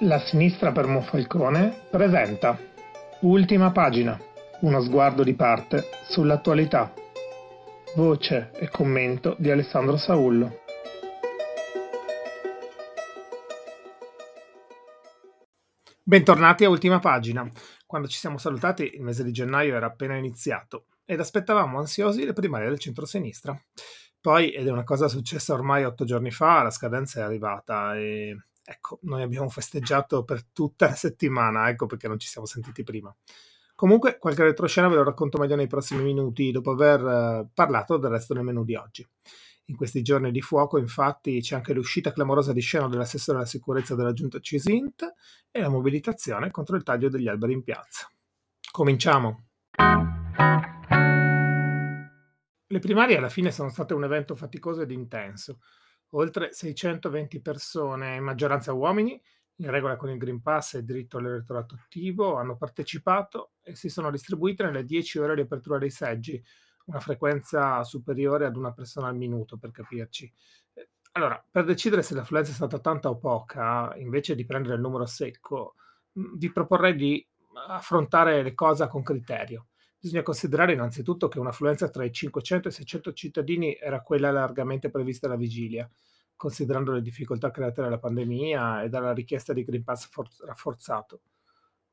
La sinistra per Monfalcone presenta Ultima pagina, uno sguardo di parte sull'attualità. Voce e commento di Alessandro Saullo. Bentornati a Ultima pagina. Quando ci siamo salutati il mese di gennaio era appena iniziato ed aspettavamo ansiosi le primarie del centro-sinistra. Poi, ed è una cosa successa ormai otto giorni fa, la scadenza è arrivata e ecco, noi abbiamo festeggiato per tutta la settimana, ecco perché non ci siamo sentiti prima. Comunque, qualche retroscena ve lo racconto meglio nei prossimi minuti, dopo aver eh, parlato del resto del menù di oggi. In questi giorni di fuoco, infatti, c'è anche l'uscita clamorosa di scena dell'assessore alla sicurezza della giunta Cisint e la mobilitazione contro il taglio degli alberi in piazza. Cominciamo! Le primarie alla fine sono state un evento faticoso ed intenso. Oltre 620 persone, in maggioranza uomini, in regola con il Green Pass e il diritto all'elettorato attivo, hanno partecipato e si sono distribuite nelle 10 ore di apertura dei seggi, una frequenza superiore ad una persona al minuto, per capirci. Allora, per decidere se l'affluenza è stata tanta o poca, invece di prendere il numero secco, vi proporrei di affrontare le cose con criterio. Bisogna considerare innanzitutto che un'affluenza tra i 500 e i 600 cittadini era quella largamente prevista alla vigilia, considerando le difficoltà create dalla pandemia e dalla richiesta di Green Pass for- rafforzato,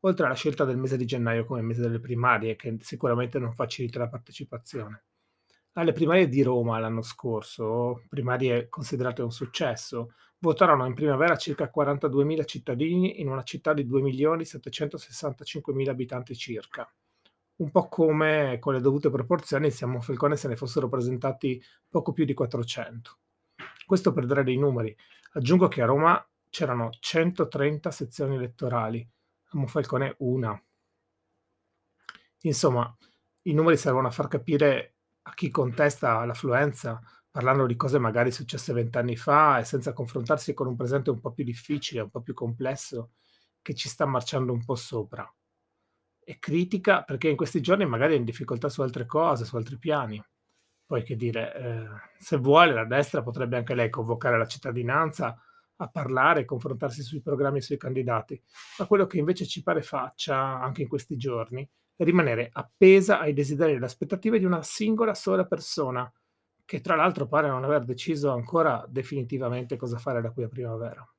oltre alla scelta del mese di gennaio come mese delle primarie, che sicuramente non facilita la partecipazione. Alle primarie di Roma l'anno scorso, primarie considerate un successo, votarono in primavera circa 42.000 cittadini in una città di 2.765.000 abitanti circa un po' come con le dovute proporzioni siamo Falcone se ne fossero presentati poco più di 400. Questo per dare dei numeri. Aggiungo che a Roma c'erano 130 sezioni elettorali, a Monfalcone una. Insomma, i numeri servono a far capire a chi contesta l'affluenza, parlando di cose magari successe vent'anni fa e senza confrontarsi con un presente un po' più difficile, un po' più complesso, che ci sta marciando un po' sopra e critica perché in questi giorni magari è in difficoltà su altre cose, su altri piani. Poi che dire, eh, se vuole la destra potrebbe anche lei convocare la cittadinanza a parlare e confrontarsi sui programmi e sui candidati, ma quello che invece ci pare faccia anche in questi giorni è rimanere appesa ai desideri e alle aspettative di una singola sola persona, che tra l'altro pare non aver deciso ancora definitivamente cosa fare da qui a primavera.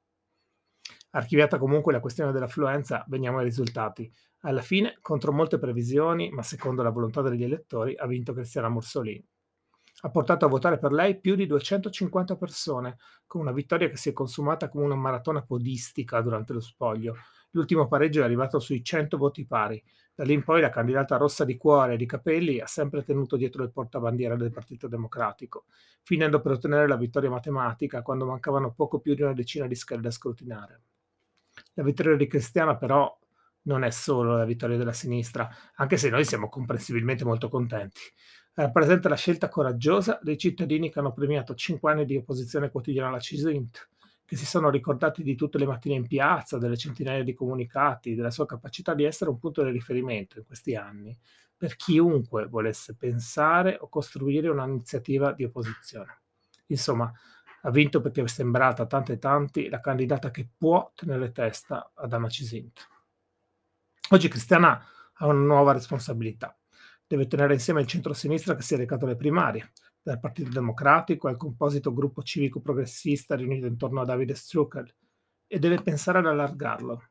Archiviata comunque la questione dell'affluenza, veniamo ai risultati. Alla fine, contro molte previsioni, ma secondo la volontà degli elettori, ha vinto Cristiana Mussolini. Ha portato a votare per lei più di 250 persone, con una vittoria che si è consumata come una maratona podistica durante lo spoglio. L'ultimo pareggio è arrivato sui 100 voti pari. Da lì in poi la candidata rossa di cuore e di capelli ha sempre tenuto dietro il portabandiera del Partito Democratico, finendo per ottenere la vittoria matematica quando mancavano poco più di una decina di schede da scrutinare. La vittoria di Cristiana però non è solo la vittoria della sinistra, anche se noi siamo comprensibilmente molto contenti. Rappresenta la scelta coraggiosa dei cittadini che hanno premiato cinque anni di opposizione quotidiana alla CISINT, che si sono ricordati di tutte le mattine in piazza, delle centinaia di comunicati, della sua capacità di essere un punto di riferimento in questi anni per chiunque volesse pensare o costruire un'iniziativa di opposizione. Insomma, ha vinto perché è sembrata a tante e tanti la candidata che può tenere testa ad Anna Cisint. Oggi Cristiana ha una nuova responsabilità. Deve tenere insieme il centro-sinistra che si è recato alle primarie, dal Partito Democratico al composito gruppo civico progressista riunito intorno a Davide Struckel, e deve pensare ad allargarlo,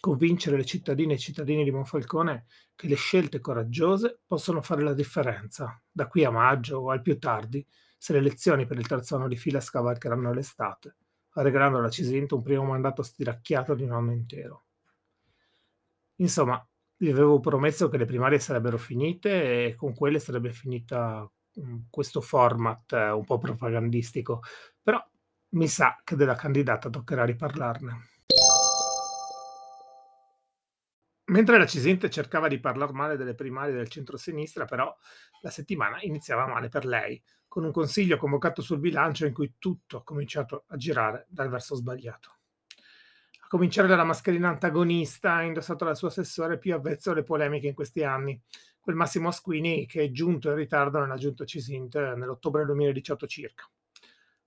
convincere le cittadine e i cittadini di Monfalcone che le scelte coraggiose possono fare la differenza, da qui a maggio o al più tardi, se le elezioni per il terzo anno di fila scavalcheranno l'estate, regalando alla Cisinto un primo mandato stiracchiato di un anno intero. Insomma, vi avevo promesso che le primarie sarebbero finite e con quelle sarebbe finita mm, questo format eh, un po' propagandistico, però mi sa che della candidata toccherà riparlarne. Mentre la Cisinte cercava di parlare male delle primarie del centro-sinistra, però la settimana iniziava male per lei, con un consiglio convocato sul bilancio in cui tutto ha cominciato a girare dal verso sbagliato cominciare dalla mascherina antagonista indossato dal suo assessore più avvezzo alle polemiche in questi anni, quel Massimo Asquini che è giunto in ritardo nella giunta Cisint nell'ottobre 2018 circa.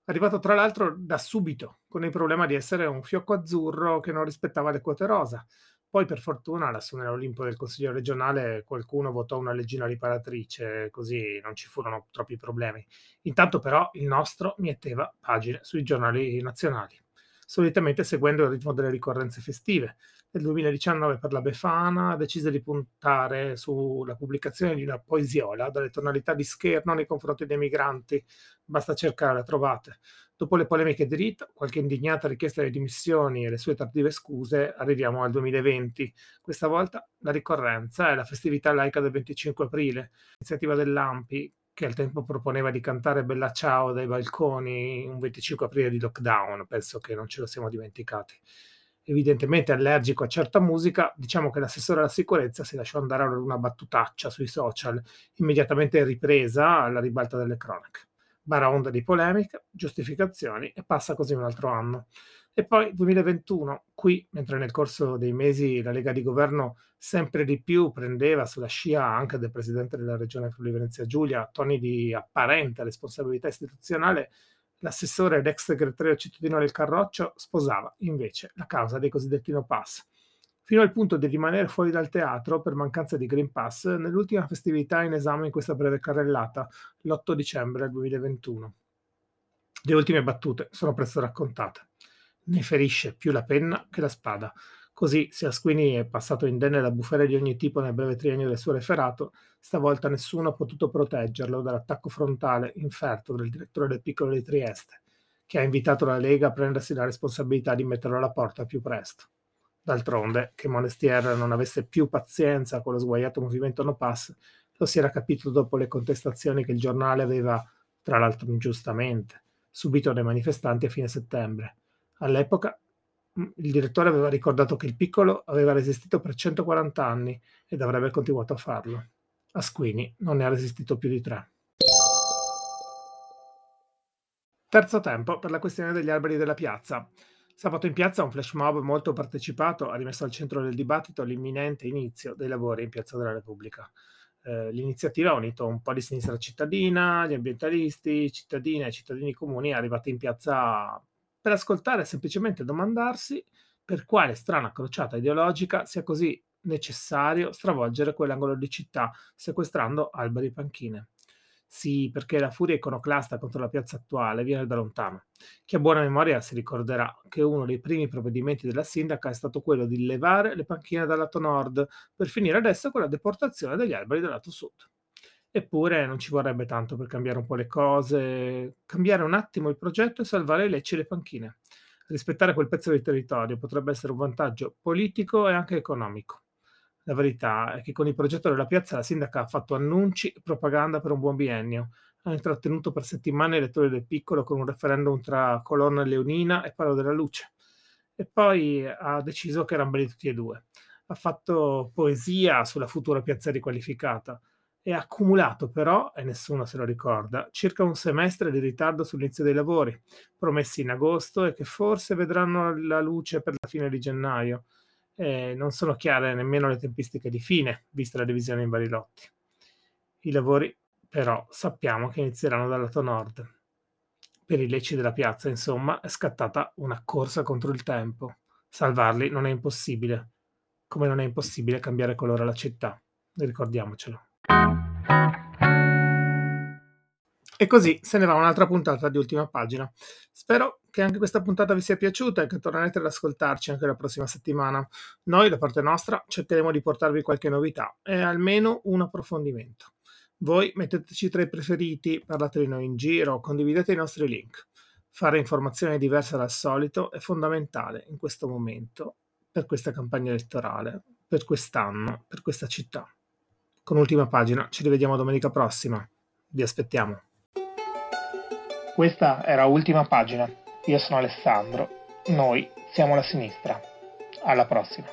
arrivato tra l'altro da subito, con il problema di essere un fiocco azzurro che non rispettava le quote rosa. Poi per fortuna lassù nell'Olimpo del Consiglio regionale qualcuno votò una leggina riparatrice, così non ci furono troppi problemi. Intanto però il nostro mieteva pagine sui giornali nazionali solitamente seguendo il ritmo delle ricorrenze festive. Nel 2019 per la Befana decise di puntare sulla pubblicazione di una poesiola dalle tonalità di scherno nei confronti dei migranti. Basta cercare, la trovate. Dopo le polemiche di Rita, qualche indignata richiesta di dimissioni e le sue tardive scuse, arriviamo al 2020. Questa volta la ricorrenza è la festività laica del 25 aprile, iniziativa dell'AMPI, che al tempo proponeva di cantare Bella Ciao dai balconi un 25 aprile di lockdown, penso che non ce lo siamo dimenticati. Evidentemente allergico a certa musica, diciamo che l'assessore alla sicurezza si lasciò andare a una battutaccia sui social, immediatamente ripresa alla ribalta delle cronache. Baraonda di polemica, giustificazioni e passa così un altro anno. E poi 2021, qui, mentre nel corso dei mesi la Lega di Governo sempre di più prendeva sulla scia anche del presidente della regione Friuli Venezia Giulia toni di apparente responsabilità istituzionale, l'assessore ed ex segretario cittadino del Carroccio sposava invece la causa dei cosiddetti no pass, fino al punto di rimanere fuori dal teatro per mancanza di Green Pass nell'ultima festività in esame in questa breve carrellata, l'8 dicembre 2021. Le ultime battute sono presto raccontate ne ferisce più la penna che la spada. Così, se Asquini è passato indenne da bufere di ogni tipo nel breve triennio del suo referato, stavolta nessuno ha potuto proteggerlo dall'attacco frontale inferto del direttore del Piccolo di Trieste, che ha invitato la Lega a prendersi la responsabilità di metterlo alla porta più presto. D'altronde, che Monestier non avesse più pazienza con lo sguaiato movimento No Pass, lo si era capito dopo le contestazioni che il giornale aveva, tra l'altro ingiustamente, subito dai manifestanti a fine settembre All'epoca mm, il direttore aveva ricordato che il piccolo aveva resistito per 140 anni ed avrebbe continuato a farlo. Asquini non ne ha resistito più di tre. Terzo tempo per la questione degli alberi della piazza. Sabato in piazza un flash mob molto partecipato ha rimesso al centro del dibattito l'imminente inizio dei lavori in Piazza della Repubblica. Eh, l'iniziativa ha unito un po' di sinistra cittadina, gli ambientalisti, cittadine e cittadini comuni arrivati in piazza per ascoltare e semplicemente domandarsi per quale strana crociata ideologica sia così necessario stravolgere quell'angolo di città sequestrando alberi e panchine. Sì, perché la furia iconoclasta contro la piazza attuale viene da lontano. Chi ha buona memoria si ricorderà che uno dei primi provvedimenti della sindaca è stato quello di levare le panchine dal lato nord, per finire adesso con la deportazione degli alberi dal lato sud. Eppure non ci vorrebbe tanto per cambiare un po' le cose, cambiare un attimo il progetto e salvare i lecci e le panchine. Rispettare quel pezzo di territorio potrebbe essere un vantaggio politico e anche economico. La verità è che con il progetto della piazza la sindaca ha fatto annunci e propaganda per un buon biennio, ha intrattenuto per settimane i lettori del piccolo con un referendum tra colonna leonina e palo della luce. E poi ha deciso che erano belli tutti e due. Ha fatto poesia sulla futura piazza riqualificata e ha accumulato però, e nessuno se lo ricorda, circa un semestre di ritardo sull'inizio dei lavori, promessi in agosto e che forse vedranno la luce per la fine di gennaio. E non sono chiare nemmeno le tempistiche di fine, vista la divisione in vari lotti. I lavori, però, sappiamo che inizieranno dal lato nord. Per i lecci della piazza, insomma, è scattata una corsa contro il tempo. Salvarli non è impossibile, come non è impossibile cambiare colore alla città. Ricordiamocelo. E così se ne va un'altra puntata di ultima pagina. Spero che anche questa puntata vi sia piaciuta e che tornerete ad ascoltarci anche la prossima settimana. Noi, da parte nostra, cercheremo di portarvi qualche novità e almeno un approfondimento. Voi metteteci tra i preferiti, parlate di noi in giro, condividete i nostri link. Fare informazioni diverse dal solito è fondamentale in questo momento, per questa campagna elettorale, per quest'anno, per questa città. Con ultima pagina, ci rivediamo domenica prossima. Vi aspettiamo. Questa era Ultima Pagina. Io sono Alessandro. Noi siamo la sinistra. Alla prossima.